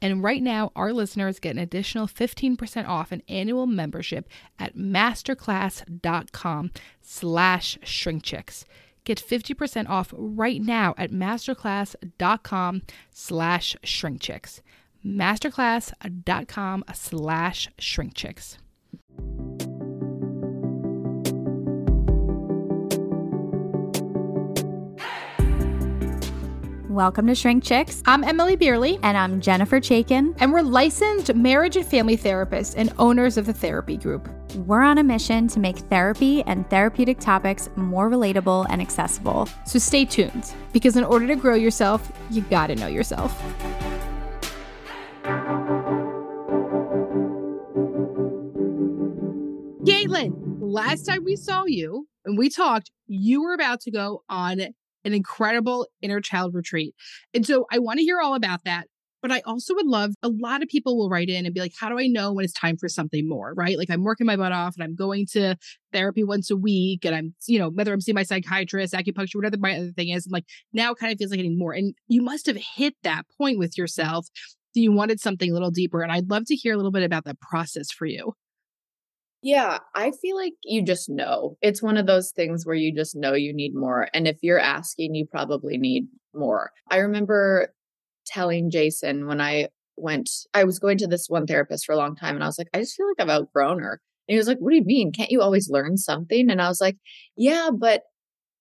And right now, our listeners get an additional 15% off an annual membership at masterclass.com slash shrinkchicks. Get 50% off right now at masterclass.com slash shrinkchicks. masterclass.com slash shrinkchicks. Welcome to Shrink Chicks. I'm Emmalee Bierly, And I'm Jennifer Chaikin. and we're licensed marriage and family therapists and owners of the therapy group. We're on a mission to make therapy and therapeutic topics more relatable and accessible. So stay tuned, because in order to grow yourself, you gotta know yourself. Kaitlyn, last time we saw you and we talked, you were about to go on an incredible inner child retreat. And so I want to hear all about that. But I also would love a lot of people will write in and be like, how do I know when it's time for something more? Right. Like I'm working my butt off and I'm going to therapy once a week and I'm, you know, whether I'm seeing my psychiatrist, acupuncture, whatever my other thing is, and like now it kind of feels like getting more. And you must have hit that point with yourself. So you wanted something a little deeper. And I'd love to hear a little bit about that process for you. Yeah, I feel like you just know. It's one of those things where you just know you need more. And if you're asking, you probably need more. I remember telling Jason when I went, I was going to this one therapist for a long time and I was like, I just feel like I've outgrown her. And he was like, What do you mean? Can't you always learn something? And I was like, Yeah, but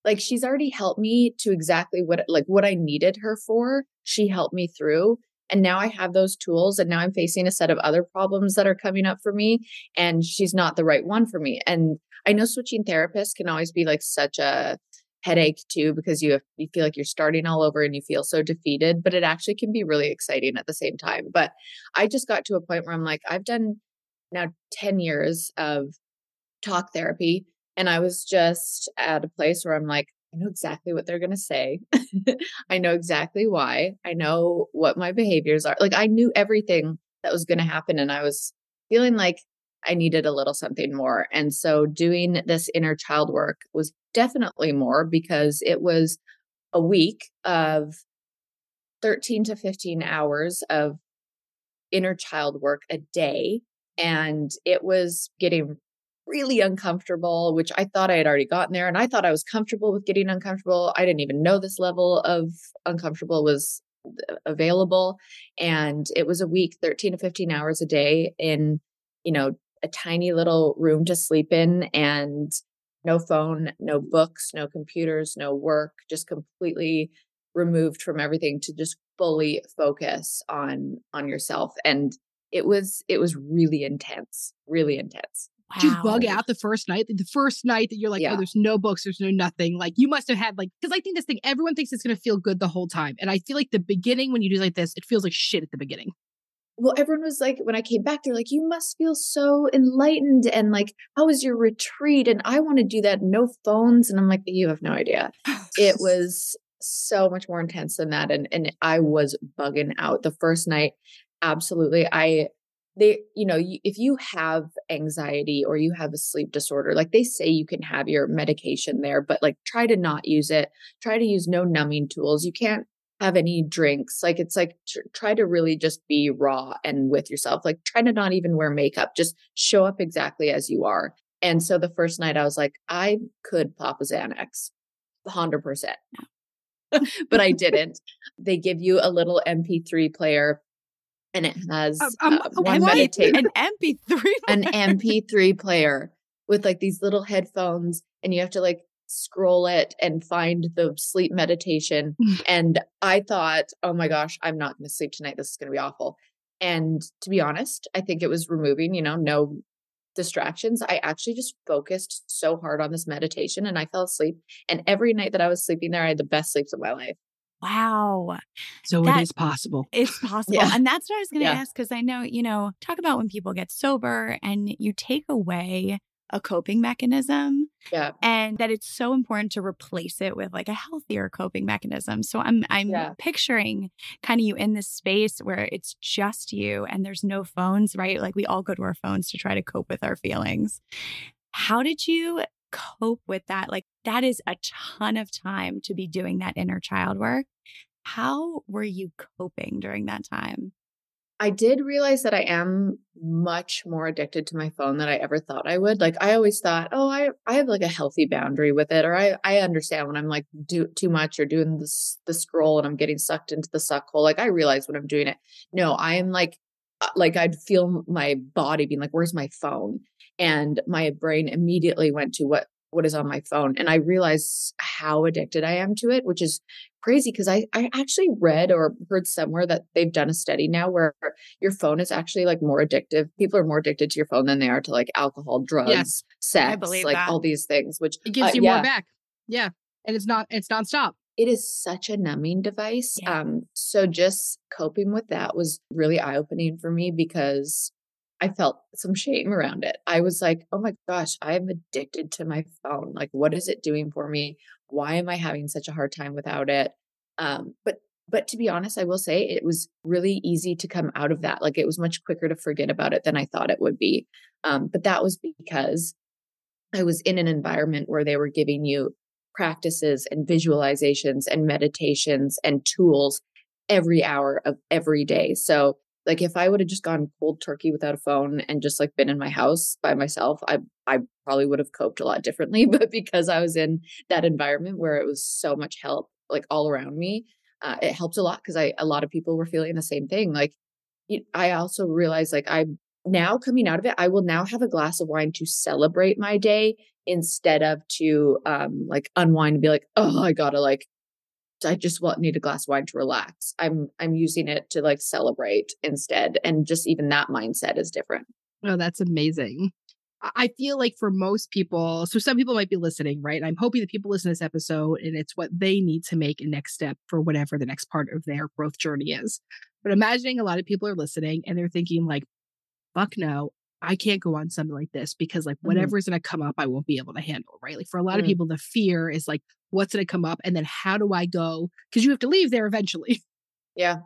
like she's already helped me to exactly what like what I needed her for. She helped me through. And now I have those tools and now I'm facing a set of other problems that are coming up for me and she's not the right one for me. And I know switching therapists can always be like such a headache too because you have, you feel like you're starting all over and you feel so defeated, but it actually can be really exciting at the same time. But I just got to a point where I'm like I've done now 10 years of talk therapy and I was just at a place where I'm like I know exactly what they're going to say. I know exactly why. I know what my behaviors are. Like I knew everything that was going to happen and I was feeling like I needed a little something more. And so doing this inner child work was definitely more because it was a week of 13 to 15 hours of inner child work a day. And it was getting really uncomfortable, which I thought I had already gotten there. And I thought I was comfortable with getting uncomfortable. I didn't even know this level of uncomfortable was uh, available. And it was a week, 13 to 15 hours a day in, you know, a tiny little room to sleep in and no phone, no books, no computers, no work, just completely removed from everything to just fully focus on on yourself and it was it was really intense really intense Did you bug out the first night? The first night that you're like, oh, Yeah. oh, there's no books, there's no nothing. Like you must have had like, because I think this thing, everyone thinks it's going to feel good the whole time. And I feel like the beginning, when you do like this, it feels like shit at the beginning. well everyone was like when i came back they're like you must feel so enlightened and like how was your retreat and i want to do that no phones and i'm like you have no idea it was so much more intense than that. And and I was bugging out the first night. Absolutely. I they you know if you have anxiety or you have a sleep disorder like they say you can have your medication there but like try to not use it. Try to use no numbing tools. You can't have any drinks. Like it's like try to really just be raw and with yourself. Like try to not even wear makeup. Just show up exactly as you are. And so the first night i was like i could pop a xanax. 100% but i didn't. They give you a little mp3 player and it has um, um, uh, one an MP3, an MP3 player with like these little headphones, and you have to like scroll it and find the sleep meditation. and I thought, oh my gosh, I'm not going to sleep tonight. This is going to be awful. And to be honest, I think it was removing, you know, no distractions. I actually just focused so hard on this meditation and I fell asleep. And every night that I was sleeping there, I had the best sleeps of my life. Wow. So that, it is possible. It's possible. Yeah. And that's what I was going to yeah. ask because I know, you know, talk about when people get sober and you take away a coping mechanism. Yeah. And that it's so important to replace it with like a healthier coping mechanism. So I'm I'm yeah. picturing kind of you in this space where it's just you and there's no phones, right? Like we all go to our phones to try to cope with our feelings. How did you cope with that? Like, that is a ton of time to be doing that inner child work. How were you coping during that time? I did realize that I am much more addicted to my phone than I ever thought I would. Like I always thought, oh, I I have like a healthy boundary with it, or I I understand when I'm like do too much or doing this the scroll and I'm getting sucked into the suck hole. Like I realize when I'm doing it. No, I am like uh, like I'd feel my body being like, where's my phone? And my brain immediately went to what what is on my phone and i realized how addicted i am to it which is crazy because I, I actually read or heard somewhere that they've done a study now where your phone is actually like more addictive people are more addicted to your phone than they are to like alcohol drugs yes, sex like that. all these things which it gives uh, you yeah. more back yeah and it's not it's nonstop it is such a numbing device yeah. um so just coping with that was really eye-opening for me because I felt some shame around it. I was like, oh my gosh, I am addicted to my phone. Like, what is it doing for me? Why am I having such a hard time without it? Um, but but to be honest, I will say it was really easy to come out of that. Like it was much quicker to forget about it than I thought it would be. Um, but that was because I was in an environment where they were giving you practices and visualizations and meditations and tools every hour of every day. So like if I would have just gone cold turkey without a phone and just like been in my house by myself, I I probably would have coped a lot differently. But because I was in that environment where it was so much help like all around me, uh, it helped a lot because I a lot of people were feeling the same thing. Like I also realized like I now coming out of it, I will now have a glass of wine to celebrate my day instead of to um like unwind and be like, oh, I gotta like I just want need a glass of wine to relax. I'm I'm using it to like celebrate instead. And just even that mindset is different. Oh, that's amazing. I feel like for most people, so some people might be listening, right? I'm hoping that people listen to this episode and it's what they need to make a next step for whatever the next part of their growth journey is. But imagining a lot of people are listening and they're thinking, like, fuck no, I can't go on something like this because like mm-hmm. whatever's mm-hmm. going to come up, I won't be able to handle, right? Like for a lot mm-hmm. of people, the fear is like, what's going to come up? And then how do I go? Because you have to leave there eventually. Yeah.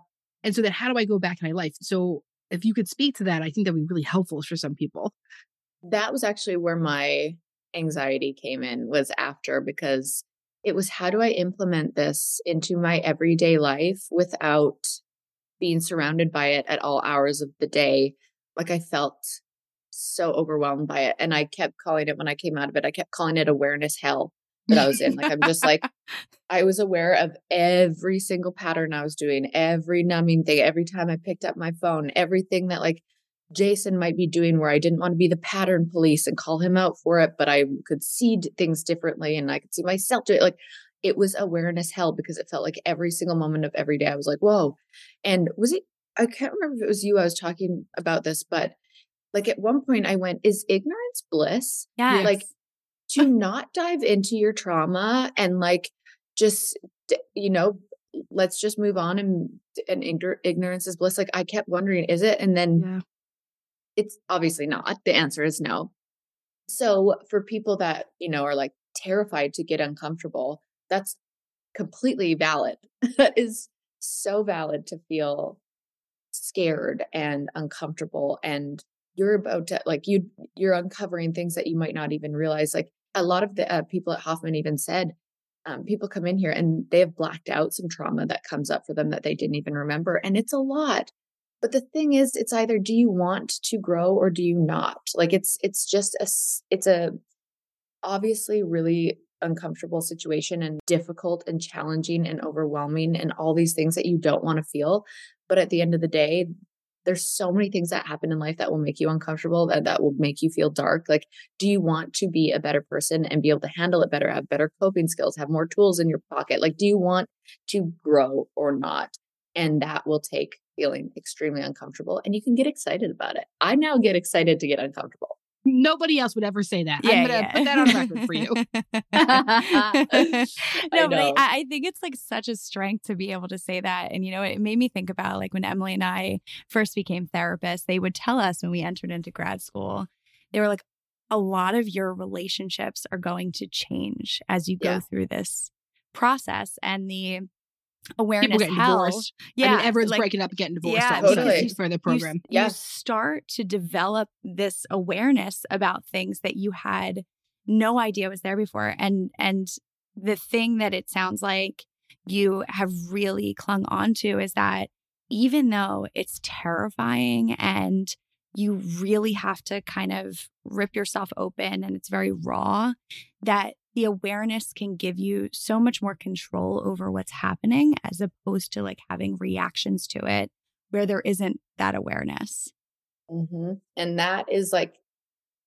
And so then how do I go back in my life? So if you could speak to that, I think that'd be really helpful for some people. That was actually where my anxiety came in was after because it was how do I implement this into my everyday life without being surrounded by it at all hours of the day? Like I felt so overwhelmed by it. And I kept calling it when I came out of it, I kept calling it awareness hell that I was in. Like, I'm just like, I was aware of every single pattern I was doing, every numbing thing, every time I picked up my phone, everything that like Jason might be doing where I didn't want to be the pattern police and call him out for it, but I could see things differently and I could see myself do it. Like, it was awareness hell because it felt like every single moment of every day I was like, whoa. And was it, I can't remember if it was you I was talking about this, but like at one point I went, is ignorance bliss? Yeah. Like to not dive into your trauma and like just, you know, let's just move on and, and ignorance is bliss. Like I kept wondering, is it? And then yeah. it's obviously not. The answer is no. So for people that, you know, are like terrified to get uncomfortable, that's completely valid. that is so valid to feel scared and uncomfortable and you're about to like you you're uncovering things that you might not even realize like a lot of the uh, people at hoffman even said um, people come in here and they have blacked out some trauma that comes up for them that they didn't even remember and it's a lot. But the thing is it's either do you want to grow or do you not? Like it's it's just a it's a obviously really uncomfortable situation and difficult and challenging and overwhelming and all these things that you don't want to feel. But at the end of the day there's so many things that happen in life that will make you uncomfortable that that will make you feel dark like do you want to be a better person and be able to handle it better have better coping skills have more tools in your pocket? Like do you want to grow or not? And that will take feeling extremely uncomfortable and you can get excited about it. I now get excited to get uncomfortable Nobody else would ever say that. Yeah, I'm gonna yeah. put that on record for you. no, I but I, I, think it's like such a strength to be able to say that. And you know, it made me think about like when Emmalee and I first became therapists, they would tell us when we entered into grad school, they were like, a lot of your relationships are going to change as you go yeah. through this process. And the awareness People getting divorced. Yeah, I mean, everyone's like, breaking up and getting divorced. Yeah, totally. for the program. You, yes. you start to develop this awareness about things that you had no idea was there before, and and the thing that it sounds like you have really clung on to is that even though it's terrifying and you really have to kind of rip yourself open and it's very raw that the awareness can give you so much more control over what's happening as opposed to like having reactions to it where there isn't that awareness. Mm-hmm. And that is like,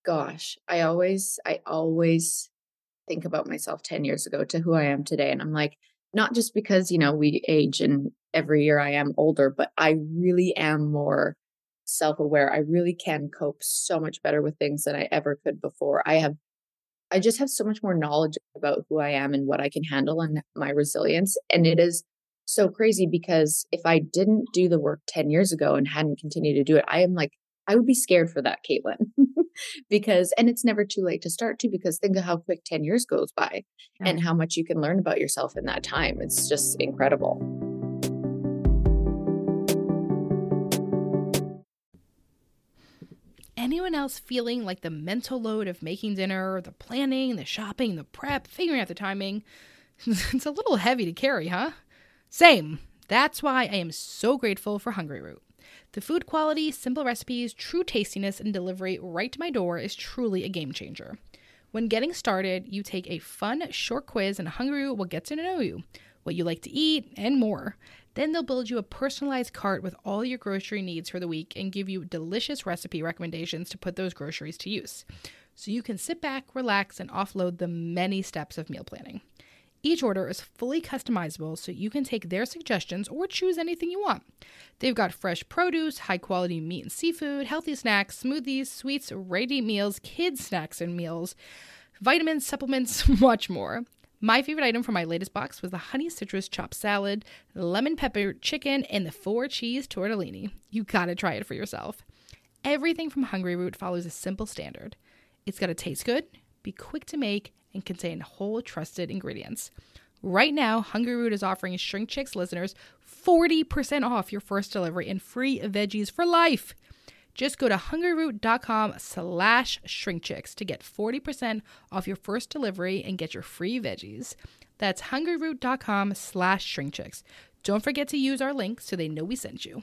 gosh, I always, I always think about myself 10 years ago to who I am today. And I'm like, not just because, you know, we age and every year I am older, but I really am more self aware. I really can cope so much better with things than I ever could before. I have I just have so much more knowledge about who I am and what I can handle and my resilience. And it mm-hmm. is so crazy because if I didn't do the work 10 years ago and hadn't continued to do it, I am like, I would be scared for that, Kaitlyn. because, and it's never too late to start to, because think of how quick 10 years goes by yeah. and how much you can learn about yourself in that time. It's just incredible. Anyone else feeling like the mental load of making dinner, the planning, the shopping, the prep, figuring out the timing? it's a little heavy to carry, huh? Same. That's why I am so grateful for Hungryroot. The food quality, simple recipes, true tastiness, and delivery right to my door is truly a game changer. When getting started, you take a fun, short quiz, and Hungryroot will get to know you, what you like to eat, and more. Then they'll build you a personalized cart with all your grocery needs for the week and give you delicious recipe recommendations to put those groceries to use. So you can sit back, relax, and offload the many steps of meal planning. Each order is fully customizable so you can take their suggestions or choose anything you want. They've got fresh produce, high quality meat and seafood, healthy snacks, smoothies, sweets, ready meals, kids' snacks and meals, vitamins, supplements, much more. My favorite item from my latest box was the honey citrus chopped salad, lemon pepper chicken, and the four cheese tortellini. You gotta try it for yourself. Everything from Hungryroot follows a simple standard. It's gotta taste good, be quick to make, and contain whole trusted ingredients. Right now, Hungryroot is offering Shrink Chicks listeners 40% off your first delivery and free veggies for life. Just go to hungryroot.com slash shrinkchicks to get 40% off your first delivery and get your free veggies. That's hungryroot.com slash shrinkchicks. Don't forget to use our link so they know we sent you.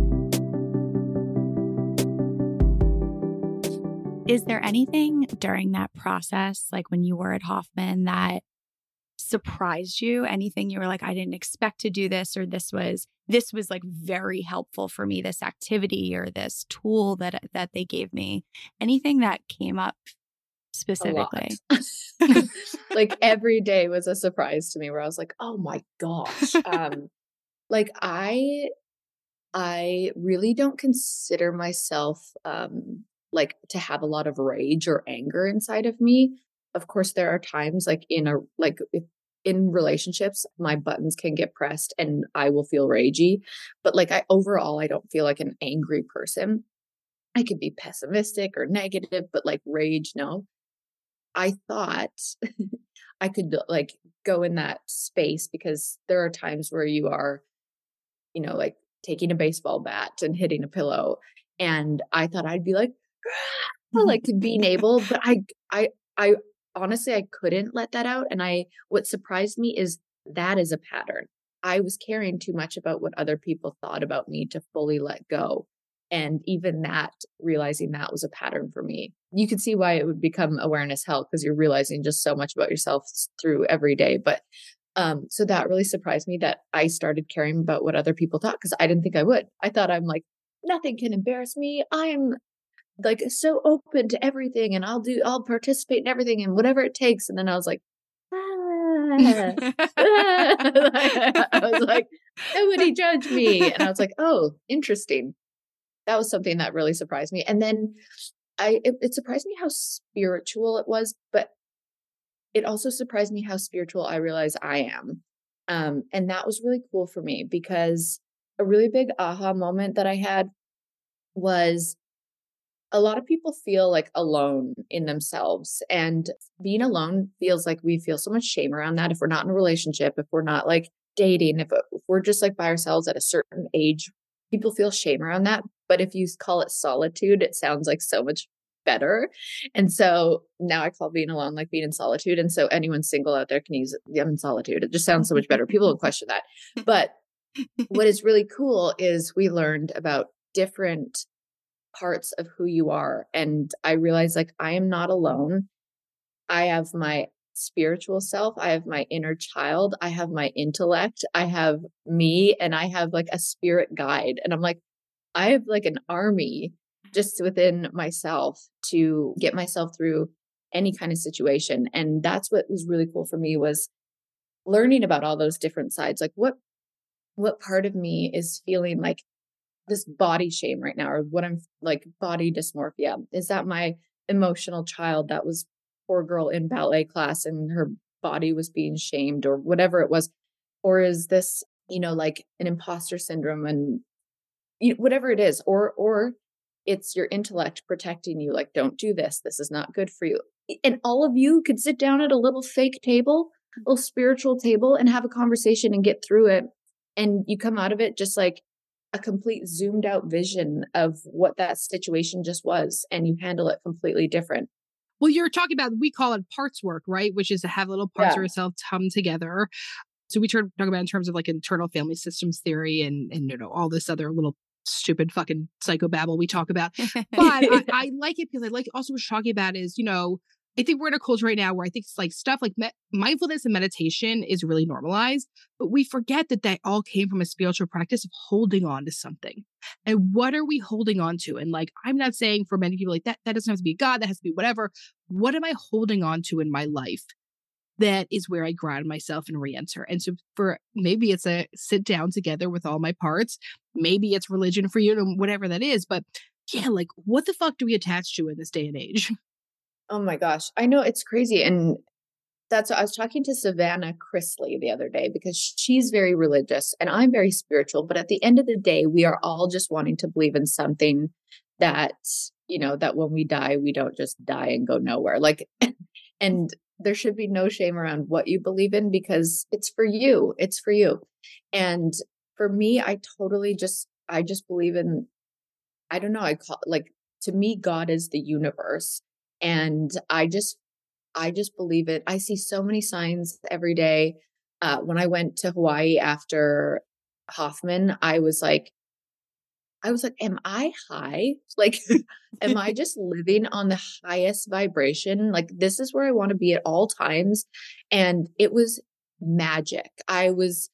Is there anything during that process, like when you were at Hoffman, that surprised you? Anything you were like, I didn't expect to do this, or this was this was like very helpful for me, this activity or this tool that that they gave me. Anything that came up specifically? like every day was a surprise to me where I was like, oh my gosh. Um, like I I really don't consider myself um like to have a lot of rage or anger inside of me of course there are times like in a like if in relationships my buttons can get pressed and i will feel ragey but like i overall i don't feel like an angry person. I could be pessimistic or negative but like rage no. I thought i could like go in that space because there are times where you are you know like taking a baseball bat and hitting a pillow and i thought i'd be like like being able but i i i honestly, I couldn't let that out. And I, what surprised me is that is a pattern. I was caring too much about what other people thought about me to fully let go. And even that, realizing that was a pattern for me. You can see why it would become awareness hell because you're realizing just so much about yourself through every day. But um, so that really surprised me that I started caring about what other people thought because I didn't think I would. I thought I'm like, nothing can embarrass me. I'm like so open to everything and I'll do I'll participate in everything and whatever it takes. And then I was like, ah. I was like, nobody judge me. And I was like, oh, interesting. That was something that really surprised me. And then I it, it surprised me how spiritual it was, but it also surprised me how spiritual I realize I am. Um, and that was really cool for me because a really big aha moment that I had was a lot of people feel like alone in themselves and being alone feels like we feel so much shame around that if we're not in a relationship if we're not like dating if, uh, if we're just like by ourselves at a certain age people feel shame around that but if you call it solitude it sounds like so much better and so now i call being alone like being in solitude and so anyone single out there can use i'm in solitude it just sounds so much better people will question that but what is really cool is we learned about different parts of who you are. And I realized like I am not alone. I have my spiritual self. I have my inner child. I have my intellect. I have me and I have like a spirit guide. And I'm like, I have like an army just within myself to get myself through any kind of situation. And that's what was really cool for me was learning about all those different sides. Like what, what part of me is feeling like this body shame right now or what I'm like body dysmorphia? Is that my emotional child that was poor girl in ballet class and her body was being shamed or whatever it was? Or is this, you know, like an imposter syndrome and you know, whatever it is, or or it's your intellect protecting you, like, don't do this. This is not good for you. And all of you could sit down at a little fake table, little spiritual table, and have a conversation and get through it. And you come out of it just like a complete zoomed out vision of what that situation just was and you handle it completely different. Well, you're talking about, we call it parts work, right? Which is to have little parts yeah. of yourself come together. So we talk about in terms of like internal family systems theory and, and, you know, all this other little stupid fucking psychobabble we talk about. But I, I, like it because I like also what you're talking about is, you know, I think we're in a culture right now where I think it's like stuff like me- mindfulness and meditation is really normalized, but we forget that that all came from a spiritual practice of holding on to something. And what are we holding on to? And like, I'm not saying for many people like that, that doesn't have to be God, that has to be whatever. what am I holding on to in my life that is where I ground myself and re-enter. And so for maybe it's a sit down together with all my parts. Maybe it's religion for you, and whatever that is. But yeah, like what the fuck do we attach to in this day and age? Oh my gosh. I know it's crazy. And that's I was talking to Savannah Chrisley the other day because she's very religious and I'm very spiritual. But at the end of the day, we are all just wanting to believe in something that, you know, that when we die, we don't just die and go nowhere. Like, and there should be no shame around what you believe in because it's for you. It's for you. And for me, I totally just, I just believe in, I don't know, I call like, to me, God is the universe. And I just, I just believe it. I see so many signs every day. Uh, when I went to Hawaii after Hoffman, I was like, I was like, am I high? Like, am I just living on the highest vibration? Like, this is where I want to be at all times. And it was magic. I was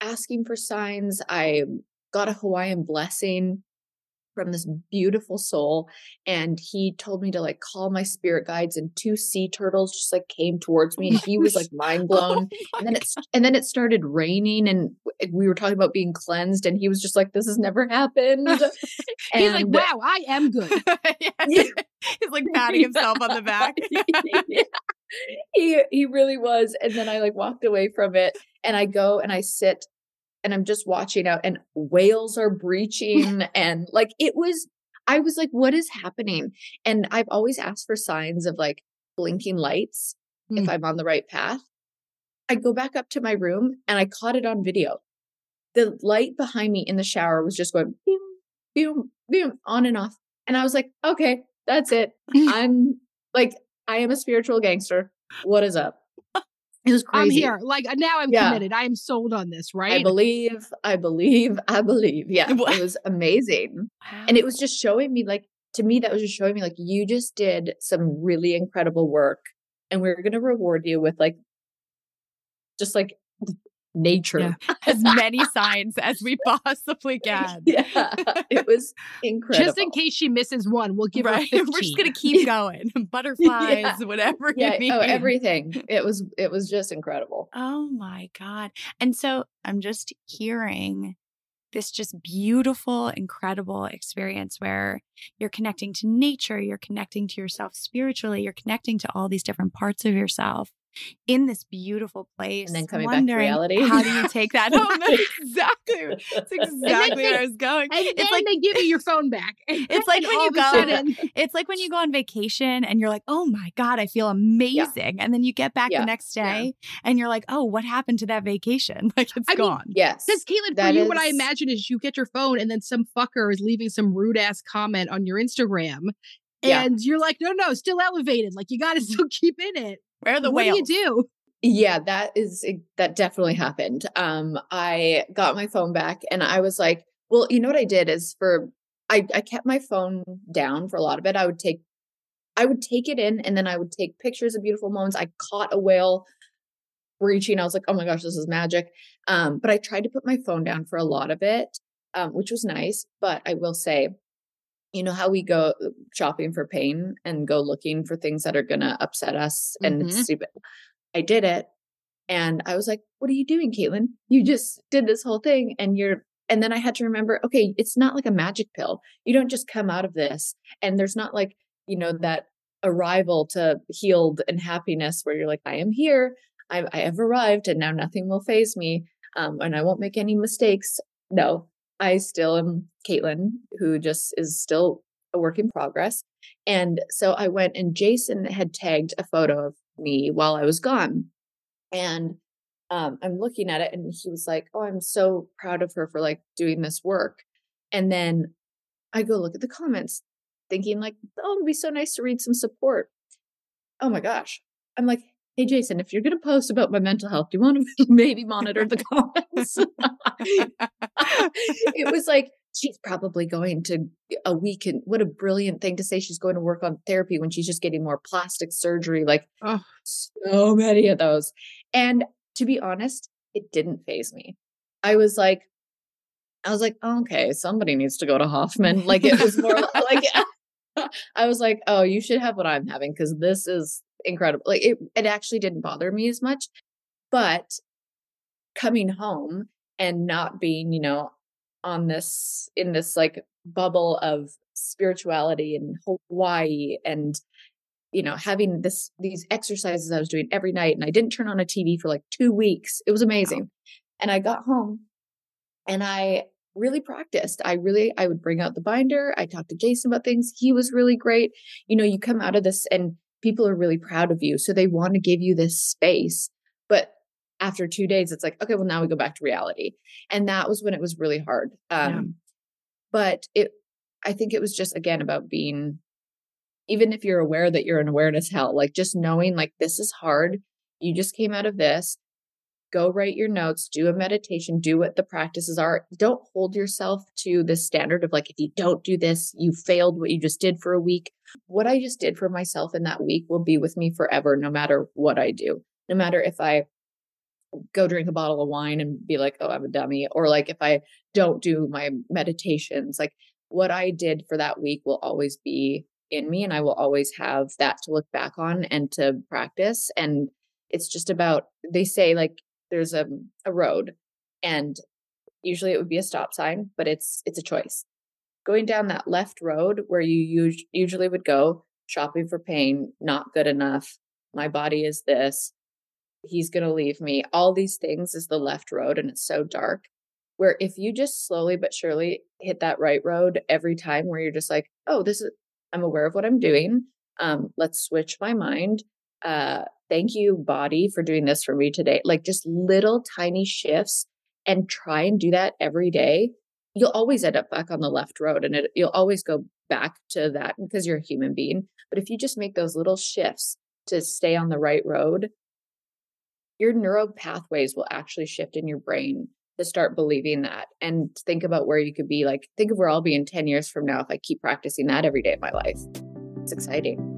asking for signs. I got a Hawaiian blessing from this beautiful soul and he told me to like call my spirit guides and two sea turtles just like came towards me and he was like mind blown oh and then it's and then it started raining and we were talking about being cleansed and he was just like this has never happened. He's like wow i am good. Yeah. he's like patting himself on the back. Yeah. he he really was and then i like walked away from it and i go and i sit and I'm just watching out and whales are breaching and like it was I was like what is happening? And I've always asked for signs of like blinking lights mm. if I'm on the right path. I go back up to my room and I caught it on video. The light behind me in the shower was just going boom, boom, boom, on and off. And I was like, okay, that's it. I'm like, I am a spiritual gangster. What is up? It was crazy. I'm here. Like now I'm yeah. committed. I am sold on this, right? I believe, I believe, I believe. Yeah. It was amazing. Wow. And it was just showing me like to me that was just showing me like you just did some really incredible work and we're going to reward you with like just like nature. Yeah. As many signs as we possibly can. Yeah. It was incredible. Just in case she misses one, we'll give right. her 15. We're just gonna keep going. Butterflies, yeah. whatever yeah. Oh, everything. It was it was just incredible. Oh my God. And so I'm just hearing this just beautiful, incredible experience where you're connecting to nature, you're connecting to yourself spiritually, you're connecting to all these different parts of yourself in this beautiful place. And then coming back to reality. How do you take that oh, home? That's exactly. That's exactly where I was going. And it's like they give you your phone back. It's like when you go sudden, it's like when you go on vacation and you're like, oh my God, I feel amazing. Yeah. And then you get back yeah. the next day yeah. and you're like, oh, what happened to that vacation? Like it's I gone. Mean, yes. Because Kaitlyn, that for you, is... what I imagine is you get your phone and then some fucker is leaving some rude ass comment on your Instagram. And you're like, no, no, still elevated. Like you got to mm-hmm. still keep in it. Where are the what whales? do you do? Yeah, that is that definitely happened. Um, I got my phone back and I was like, well, you know what I did is for I, I kept my phone down for a lot of it. I would take I would take it in and then I would take pictures of beautiful moments. I caught a whale breaching. I was like, oh my gosh, this is magic. Um, but I tried to put my phone down for a lot of it, um, which was nice. But I will say, you know how we go shopping for pain and go looking for things that are going to upset us and mm-hmm. it's stupid. I did it. And I was like, what are you doing, Kaitlyn? You just did this whole thing and you're, and then I had to remember, okay, it's not like a magic pill. You don't just come out of this. And there's not like, you know, that arrival to healed and happiness where you're like, I am here. I, I have arrived and now nothing will phase me. Um, and I won't make any mistakes. No, I still am Kaitlyn, who just is still a work in progress. And so I went and Jason had tagged a photo of me while I was gone. And um, I'm looking at it and he was like, Oh, I'm so proud of her for like doing this work. And then I go look at the comments thinking like, Oh, it'd be so nice to read some support. Oh my gosh. I'm like, Hey, Jason, if you're going to post about my mental health, do you want to maybe monitor the comments? it was like, she's probably going to a week and what a brilliant thing to say she's going to work on therapy when she's just getting more plastic surgery like oh. so many of those and to be honest it didn't phase me i was like i was like oh, okay somebody needs to go to hoffman like it was more like I was like, oh, you should have what I'm having because this is incredible. Like it, it actually didn't bother me as much. But coming home and not being, you know, on this in this like bubble of spirituality in Hawaii and you know having this these exercises I was doing every night and I didn't turn on a TV for like 2 weeks. It was amazing. Wow. And I got home and I really practiced. I really I would bring out the binder. I talked to Jason about things. He was really great. You know, you come out of this and people are really proud of you. So they want to give you this space. But after two days, it's like, okay, well, now we go back to reality. And that was when it was really hard. Um, yeah. But it, I think it was just, again, about being, even if you're aware that you're in awareness hell, like just knowing, like, this is hard. You just came out of this. Go write your notes, do a meditation, do what the practices are. Don't hold yourself to the standard of like, if you don't do this, you failed what you just did for a week. What I just did for myself in that week will be with me forever, no matter what I do. No matter if I go drink a bottle of wine and be like, oh, I'm a dummy. Or like if I don't do my meditations, like what I did for that week will always be in me and I will always have that to look back on and to practice. And it's just about, they say like there's a, a road and usually it would be a stop sign, but it's, it's a choice. Going down that left road where you usually would go shopping for pain, not good enough. My body is this he's going to leave me. All these things is the left road and it's so dark. Where if you just slowly but surely hit that right road every time where you're just like, oh, this is, I'm aware of what I'm doing. Um, let's switch my mind. Uh, thank you, body, for doing this for me today. Like just little tiny shifts and try and do that every day. You'll always end up back on the left road and it, you'll always go back to that because you're a human being. But if you just make those little shifts to stay on the right road, your neural pathways will actually shift in your brain to start believing that and think about where you could be like think of where I'll be in 10 years from now if I keep practicing that every day of my life. It's exciting.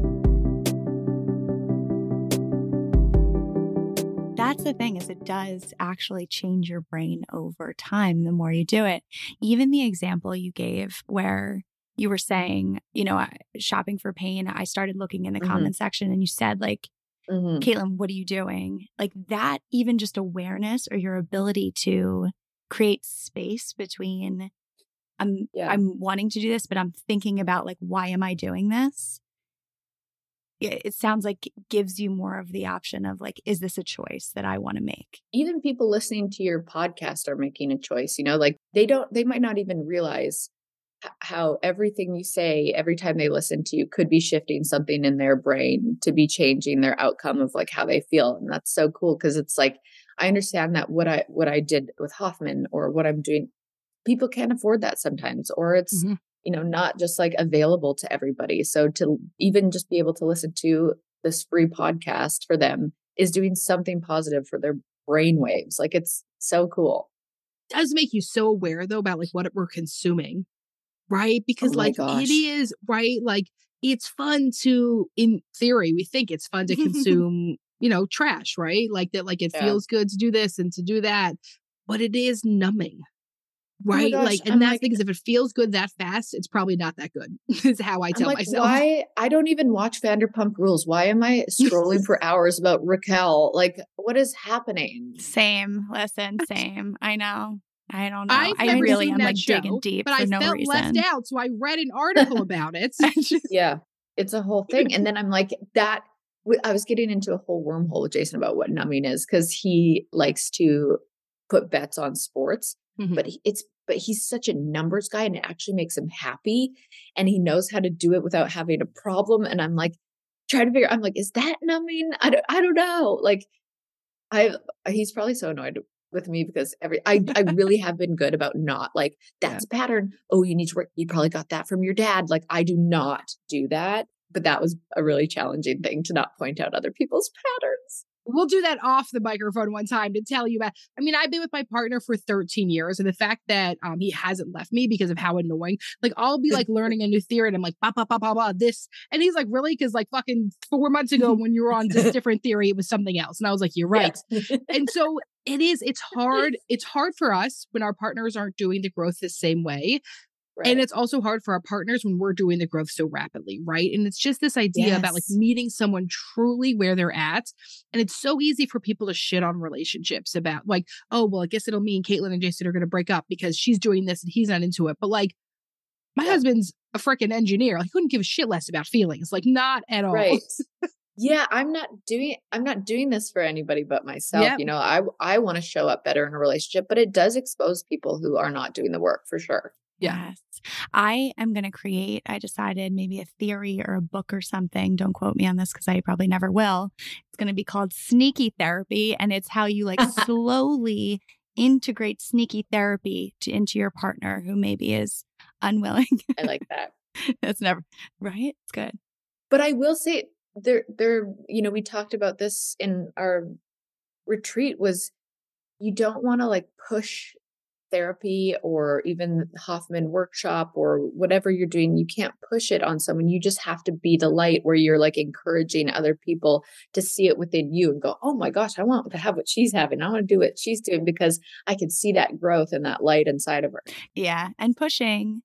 That's the thing is it does actually change your brain over time the more you do it. Even the example you gave where you were saying, you know, shopping for pain, I started looking in the mm-hmm. comment section and you said like mm-hmm. Kaitlyn, what are you doing? Like that even just awareness or your ability to create space between I'm yeah. I'm wanting to do this, but I'm thinking about like why am I doing this? It sounds like gives you more of the option of like, is this a choice that I want to make? Even people listening to your podcast are making a choice, you know, like they don't, they might not even realize how everything you say every time they listen to you could be shifting something in their brain to be changing their outcome of like how they feel and that's so cool because it's like i understand that what i what i did with hoffman or what i'm doing people can't afford that sometimes or it's mm-hmm. You know not just like available to everybody so to even just be able to listen to this free podcast for them is doing something positive for their brain waves like it's so cool it does make you so aware though about like what we're consuming right? Oh because oh like gosh. it is, right? Like it's fun to, in theory, we think it's fun to consume, you know, trash, right? Like that, like it yeah. feels good to do this and to do that, but it is numbing. Oh right. Oh like, and I'm that's like, because if it feels good that fast, it's probably not that good, is how I tell like, myself. Why? I don't even watch Vanderpump Rules. Why am I scrolling for hours about Raquel? Like, what is happening? Same. Listen, same. I know. I don't know. I've I really am like show, digging deep, but I no felt reason. left out, so I read an article about it. yeah, it's a whole thing. And then I'm like, that. I was getting into a whole wormhole with Jason about what numbing is because he likes to put bets on sports, mm-hmm. but it's but he's such a numbers guy, and it actually makes him happy, and he knows how to do it without having a problem. And I'm like, trying to figure. I'm like, is that numbing? I don't. I don't know. Like, I he's probably so annoyed with me because every I, I really have been good about not like that's yeah. a pattern. Oh, you need to work. You probably got that from your dad. Like I do not do that. But that was a really challenging thing to not point out other people's patterns we'll do that off the microphone one time to tell you about. I mean, I've been with my partner for 13 years, and the fact that um he hasn't left me because of how annoying. Like, I'll be like learning a new theory, and I'm like, ba ba ba ba ba this, and he's like, really? Because like fucking four months ago, when you were on this different theory, it was something else, and I was like, you're right. Yeah. and so it is. It's hard. It's hard for us when our partners aren't doing the growth the same way Right. And it's also hard for our partners when we're doing the growth so rapidly, right? And it's just this idea yes. about like meeting someone truly where they're at. And it's so easy for people to shit on relationships about like, oh, well, I guess it'll mean Kaitlyn and Jason are going to break up because she's doing this and he's not into it. But like, my yeah. husband's a freaking engineer. Like, he couldn't give a shit less about feelings. Like, not at all. Right. yeah i'm not doing i'm not doing this for anybody but myself yep. you know i i want to show up better in a relationship but it does expose people who are not doing the work for sure Yes. I am going to create, I decided maybe a theory or a book or something. Don't quote me on this because I probably never will. It's going to be called Sneaky Therapy. And it's how you like slowly integrate sneaky therapy to, into your partner who maybe is unwilling. I like that. That's never right. It's good. But I will say there, there, you know, we talked about this in our retreat was you don't want to like push therapy or even Hoffman workshop or whatever you're doing, you can't push it on someone. You just have to be the light where you're like encouraging other people to see it within you and go, oh my gosh, I want to have what she's having. I want to do what she's doing because I can see that growth and that light inside of her. Yeah. And pushing,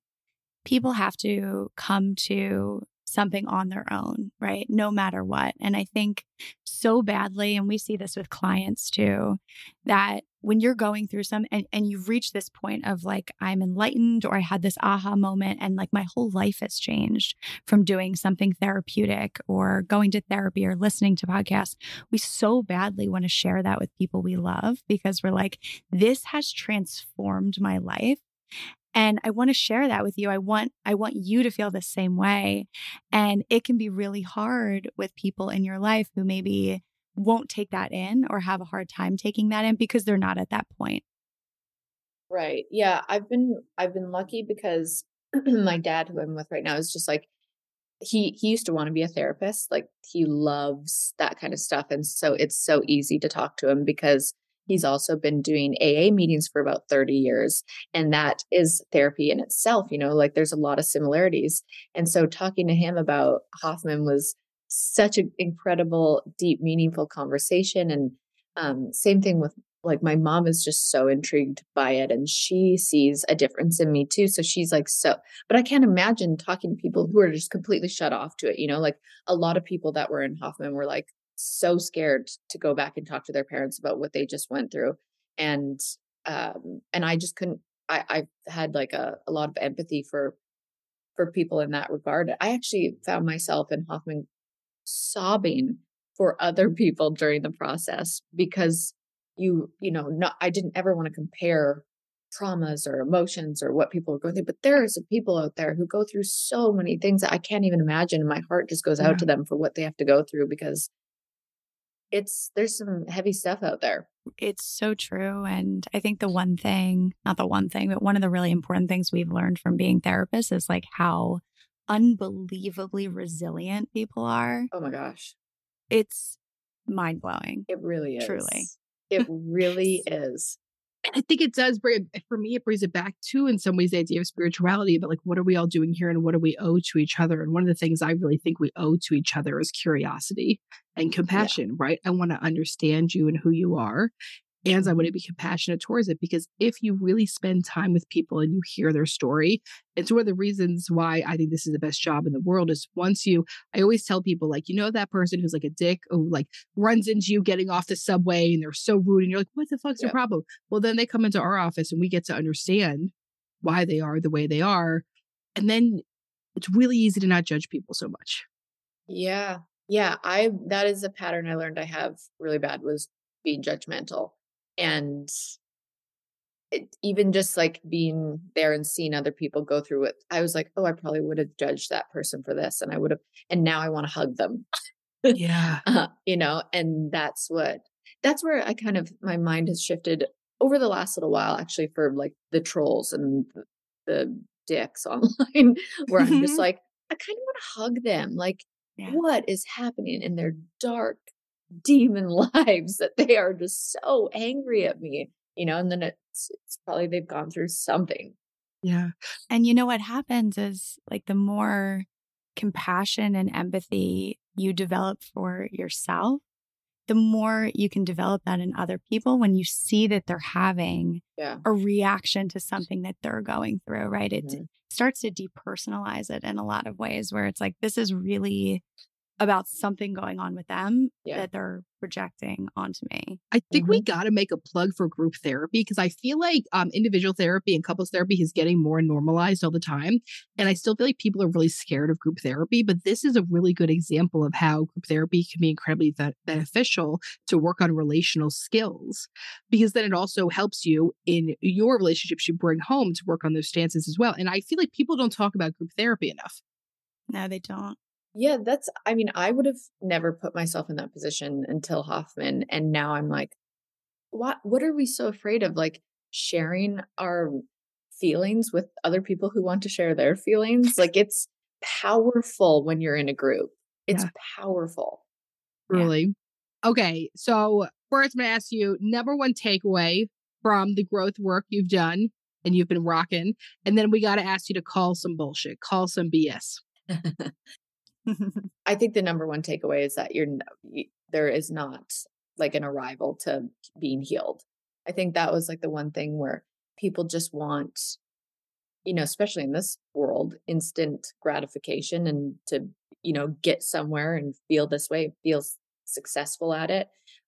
people have to come to something on their own, right? No matter what. And I think so badly, and we see this with clients too, that when you're going through some and, and you've reached this point of like, I'm enlightened or I had this aha moment and like my whole life has changed from doing something therapeutic or going to therapy or listening to podcasts, we so badly want to share that with people we love because we're like, this has transformed my life. And i want to share that with you. I want i want you to feel the same way. And it can be really hard with people in your life who maybe won't take that in or have a hard time taking that in because they're not at that point. Right. Yeah, I've been I've been lucky because my dad who I'm with right now is just like he he used to want to be a therapist. Like he loves that kind of stuff and so it's so easy to talk to him because he's also been doing AA meetings for about 30 years and that is therapy in itself, you know, like there's a lot of similarities. And so talking to him about Hoffman was such an incredible, deep, meaningful conversation. And um, same thing with like my mom is just so intrigued by it and she sees a difference in me too. So she's like, so, but I can't imagine talking to people who are just completely shut off to it. You know, like a lot of people that were in Hoffman were like so scared to go back and talk to their parents about what they just went through. And, um, and I just couldn't, I, I've had like a, a lot of empathy for, for people in that regard. I actually found myself in Hoffman sobbing for other people during the process because you you know not i didn't ever want to compare traumas or emotions or what people are going through but there are some people out there who go through so many things that i can't even imagine and my heart just goes out yeah. to them for what they have to go through because it's there's some heavy stuff out there it's so true and i think the one thing not the one thing but one of the really important things we've learned from being therapists is like how unbelievably resilient people are oh my gosh it's mind blowing. It really is. Truly. It really is. And I think it does bring for me, it brings it back to in some ways the idea of spirituality, but like what are we all doing here and what do we owe to each other? And one of the things I really think we owe to each other is curiosity and compassion, yeah. right? I want to understand you and who you are and I want to be compassionate towards it because if you really spend time with people and you hear their story, it's one of the reasons why I think this is the best job in the world is once you, I always tell people, like, you know, that person who's like a dick who like runs into you getting off the subway and they're so rude and you're like, what the fuck's yeah. your problem? Well, then they come into our office and we get to understand why they are the way they are. And then it's really easy to not judge people so much. Yeah. Yeah. I, that is a pattern I learned I have really bad was being judgmental and it, even just like being there and seeing other people go through it i was like oh i probably would have judged that person for this and i would have and now i want to hug them. Yeah. Uh, you know and that's what that's where i kind of my mind has shifted over the last little while actually for like the trolls and the, dicks online where i'm just like i kind of want to hug them like yeah. what is happening in their dark demon lives that they are just so angry at me, you know, and then it's, it's probably they've gone through something. Yeah. And you know what happens is like the more compassion and empathy you develop for yourself, the more you can develop that in other people when you see that they're having yeah. a reaction to something that they're going through, right? It mm-hmm. starts to depersonalize it in a lot of ways where it's like, this is really about something going on with them yeah. that they're projecting onto me. I think mm-hmm. we got to make a plug for group therapy because I feel like um, individual therapy and couples therapy is getting more normalized all the time. And I still feel like people are really scared of group therapy, but this is a really good example of how group therapy can be incredibly th- beneficial to work on relational skills because then it also helps you in your relationships you bring home to work on those stances as well. And I feel like people don't talk about group therapy enough. No, they don't. Yeah, that's, I mean, I would have never put myself in that position until Hoffman. And now I'm like, what, what are we so afraid of? Like sharing our feelings with other people who want to share their feelings. Like it's powerful when you're in a group. It's yeah. powerful. Really? Yeah. Okay. So first I'm going to ask you number one takeaway from the growth work you've done and you've been rocking. And then we got to ask you to call some bullshit, call some BS. I think the number one takeaway is that you're there is not like an arrival to being healed. I think that was like the one thing where people just want, you know, especially in this world, instant gratification and to, you know, get somewhere and feel this way, feel successful at it.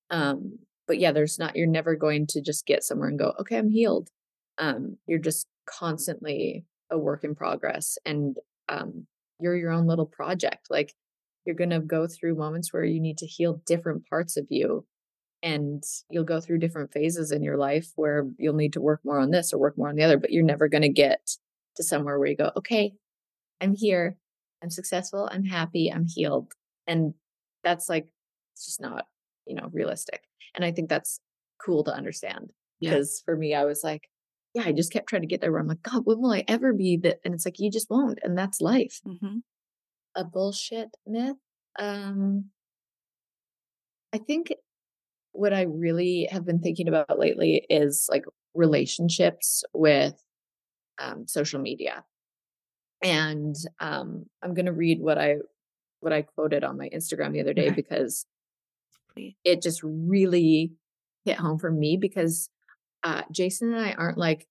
Um, but yeah, there's not, you're never going to just get somewhere and go, okay, I'm healed. Um, you're just constantly a work in progress. And um, you're your own little project. Like you're going to go through moments where you need to heal different parts of you. And you'll go through different phases in your life where you'll need to work more on this or work more on the other, but you're never going to get to somewhere where you go, okay, I'm here. I'm successful. I'm happy. I'm healed. And that's like, it's just not, you know, realistic. And I think that's cool to understand. Because yeah. for me, I was like, yeah, I just kept trying to get there where I'm like, God, when will I ever be that? And it's like, you just won't. And that's life. Mm-hmm. A bullshit myth. Um, I think what I really have been thinking about lately is like relationships with um, social media. And um, I'm going to read what I what I quoted on my Instagram the other day okay. because Please. it just really hit home for me because uh, Jason and I aren't like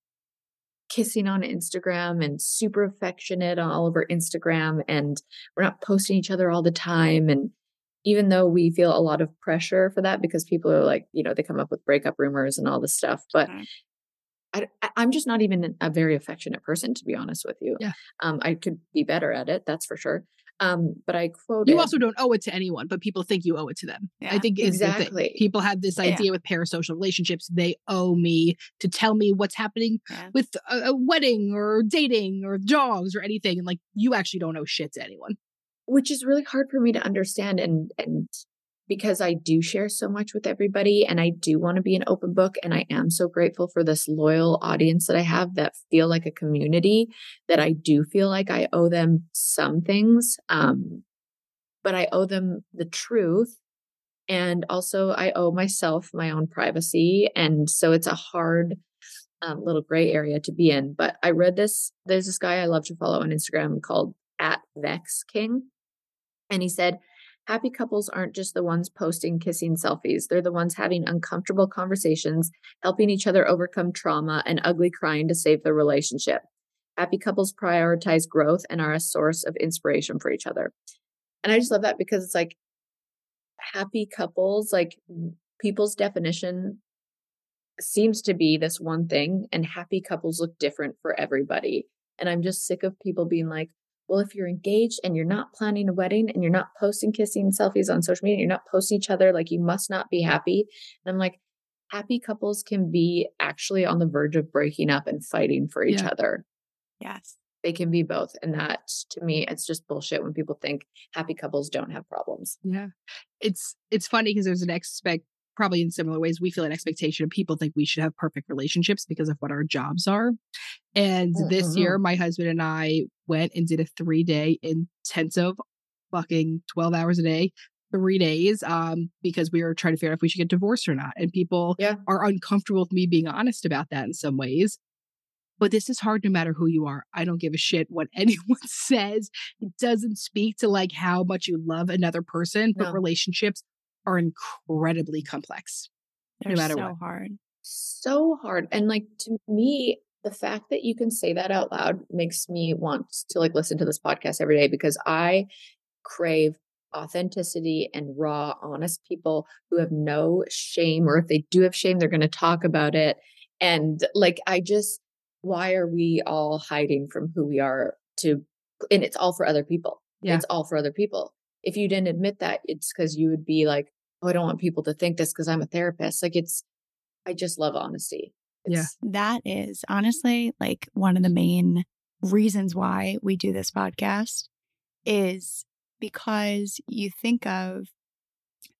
kissing on Instagram and super affectionate on all over Instagram and we're not posting each other all the time and even though we feel a lot of pressure for that because people are like you know they come up with breakup rumors and all this stuff but mm-hmm. I, am just not even a very affectionate person, to be honest with you. Yeah. Um, I could be better at it, that's for sure. Um, but I quoted. You also don't owe it to anyone, but people think you owe it to them. Yeah, I think exactly. People have this idea yeah. with parasocial relationships. They owe me to tell me what's happening yeah. with a, a, wedding or dating or dogs or anything. And like, you actually don't owe shit to anyone. Which is really hard for me to understand and and because I do share so much with everybody and I do want to be an open book. And I am so grateful for this loyal audience that I have that feel like a community that I do feel like I owe them some things. Um, but I owe them the truth. And also, I owe myself my own privacy. And so it's a hard um, little gray area to be in. But I read this. There's this guy I love to follow on Instagram called at Vex King. And he said, Happy couples aren't just the ones posting kissing selfies. They're the ones having uncomfortable conversations, helping each other overcome trauma, and ugly crying to save their relationship. Happy couples prioritize growth and are a source of inspiration for each other. And I just love that because it's like happy couples, like people's definition seems to be this one thing, and happy couples look different for everybody. And I'm just sick of people being like, well, if you're engaged and you're not planning a wedding and you're not posting kissing selfies on social media, you're not posting each other, like you must not be happy. And I'm like, happy couples can be actually on the verge of breaking up and fighting for each yeah. other. Yes. They can be both. And that to me, it's just bullshit when people think happy couples don't have problems. Yeah. It's it's funny because there's an expect probably in similar ways, we feel an expectation of people think we should have perfect relationships because of what our jobs are. And mm-hmm. this year, my husband and I went and did a three day intensive, fucking 12 hours a day, three days, um, because we were trying to figure out if we should get divorced or not. And people yeah. are uncomfortable with me being honest about that in some ways. But this is hard no matter who you are. I don't give a shit what anyone says. It doesn't speak to like how much you love another person, but relationships are incredibly complex. They're no matter so what. hard. So hard. And like to me, the fact that you can say that out loud makes me want to like listen to this podcast every day because I crave authenticity and raw, honest people who have no shame, or if they do have shame, they're going to talk about it. And like, I just, why are we all hiding from who we are to, and it's all for other people. Yeah. It's all for other people. If you didn't admit that, it's because you would be like, oh, I don't want people to think this because I'm a therapist. Like it's, I just love honesty. It's, yeah. That is honestly like one of the main reasons why we do this podcast is because you think of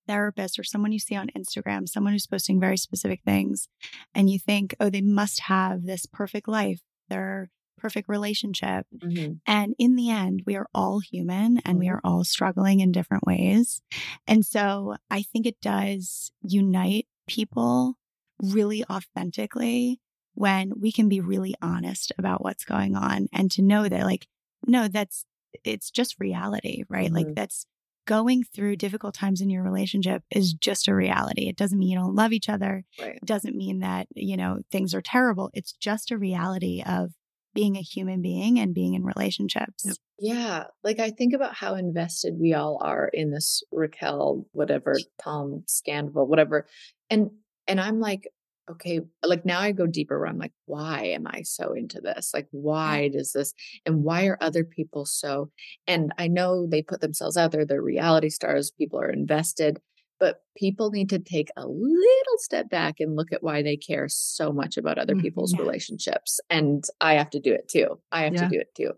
therapist or someone you see on Instagram, someone who's posting very specific things, and you think, oh, they must have this perfect life. They're perfect relationship. Mm-hmm. And in the end, we are all human and mm-hmm. we are all struggling in different ways. And so I think it does unite people really authentically when we can be really honest about what's going on and to know that, like, no, that's it's just reality, right? Mm-hmm. Like, that's going through difficult times in your relationship is just a reality. It doesn't mean you don't love each other. Right. It doesn't mean that, you know, things are terrible. It's just a reality of being a human being and being in relationships. Yeah. Like I think about how invested we all are in this Raquel, whatever, Tom Scandal, whatever. And and I'm like, okay, like now I go deeper where I'm like, why am I so into this? Like, why does this and why are other people so? And I know they put themselves out there, they're reality stars, people are invested but people need to take a little step back and look at why they care so much about other mm-hmm. people's yeah. relationships and i have to do it too i have yeah. to do it too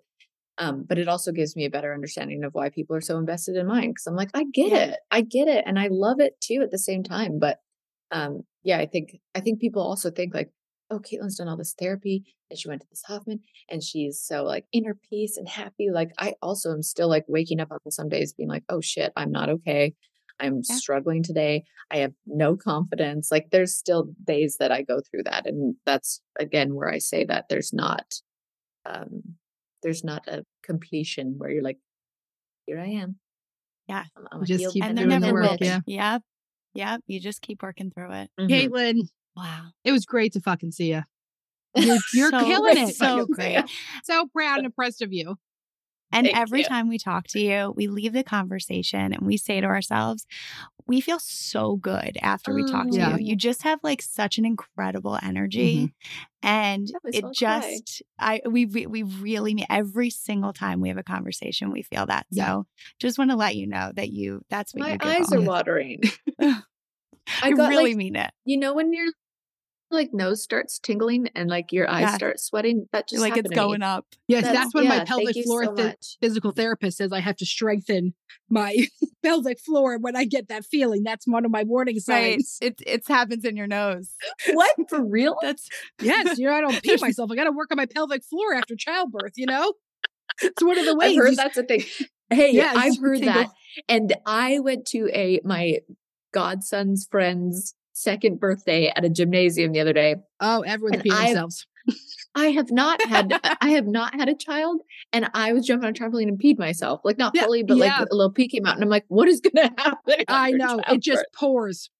um, but it also gives me a better understanding of why people are so invested in mine because i'm like i get yeah. it i get it and i love it too at the same time but um, yeah i think i think people also think like oh kaitlyn's done all this therapy and she went to this hoffman and she's so like inner peace and happy like i also am still like waking up on some days being like oh shit i'm not okay I'm yeah. struggling today. I have no confidence. Like there's still days that I go through that. And that's again where I say that there's not um there's not a completion where you're like, here I am. Yeah. I'm, I'm just keep and doing the work. Yeah. Yep. Yep. You just keep working through it. Mm-hmm. Kaitlyn. Wow. It was great to fucking see you. You're, you're so, killing it. So great. so proud and impressed of you. And Thank every you. time we talk to you, we leave the conversation and we say to ourselves, we feel so good after we talk to yeah. you. You just have like such an incredible energy. Mm-hmm. And it just I we we really mean every single time we have a conversation, we feel that. Yeah. So just want to let you know that you that's what my you eyes are watering. I, got, really like, mean it. You know when you're like nose starts tingling and like your eyes yeah. start sweating. That just like it's going up. Yes, that's, that's when yeah, my pelvic floor so th- physical therapist says I have to strengthen my pelvic floor when I get that feeling. That's one of my warning signs. Right. It it happens in your nose. what for real? That's yes. You know I don't pee myself. I got to work on my pelvic floor after childbirth. You know, it's one of the ways. I've heard that's a thing. Hey, yes, I've heard tingle. that, and I went to a my godson's friend's second birthday at a gymnasium the other day. Oh, everyone peed themselves. I have not had I have not had a child, and I was jumping on a trampoline and peed myself, like not yeah, fully, but yeah. like a little pee came out, and I'm like, what is going to happen? I know it just pours.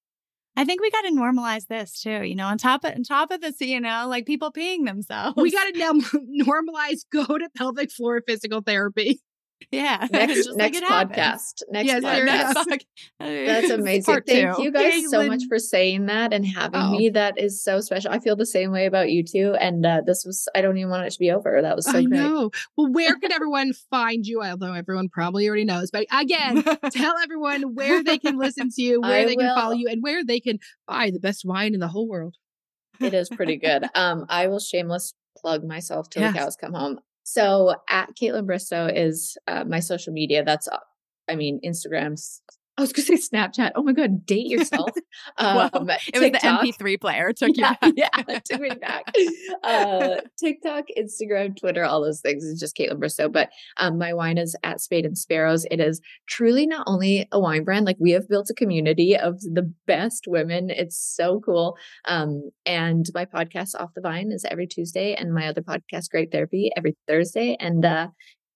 I think we got to normalize this too. You know, on top of on top of this, you know, like people peeing themselves. We got to now normalize go to pelvic floor physical therapy. Yeah. Next next podcast. Next yes, podcast. That's amazing. Thank two. you guys Kaitlyn. so much for saying that and having oh. me. That is so special. I feel the same way about you too. And uh, this was I don't even want it to be over. That was so I great. know. Well, where can everyone find you? Although everyone probably already knows, but again, tell everyone where they can listen to you, where I they will. can follow you, and where they can buy the best wine in the whole world. It is pretty good. Um, I will shameless plug myself till yes. the cows come home. So at Kaitlyn Bristowe is uh, my social media. That's, uh, I mean, Instagram's I was going to say Snapchat. Oh my God, date yourself. Um, well, it was the MP3 player. It took yeah, you back. yeah, took me back. Uh, TikTok, Instagram, Twitter, all those things. It's just Kaitlyn Bristowe. But um, my wine is at Spade and Sparrows. It is truly not only a wine brand, like we have built a community of the best women. It's so cool. Um, and my podcast, Off the Vine, is every Tuesday. And my other podcast, Great Therapy, every Thursday. And uh,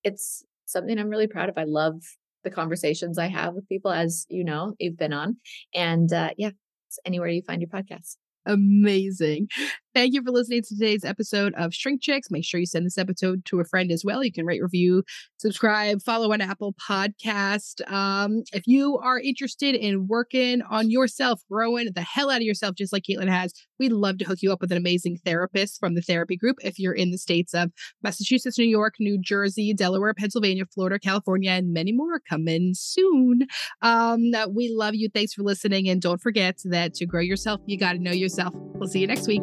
it's something I'm really proud of. I love the conversations I have with people, as you know, you've been on. And uh, yeah, it's anywhere you find your podcast. Amazing. Thank you for listening to today's episode of Shrink Chicks. Make sure you send this episode to a friend as well. You can rate, review, subscribe, follow on Apple Podcast. Um, if you are interested in working on yourself, growing the hell out of yourself, just like Kaitlyn has, we'd love to hook you up with an amazing therapist from the therapy group. If you're in the states of Massachusetts, New York, New Jersey, Delaware, Pennsylvania, Florida, California, and many more coming soon. Um, we love you. Thanks for listening. And don't forget that to grow yourself, you got to know yourself. We'll see you next week.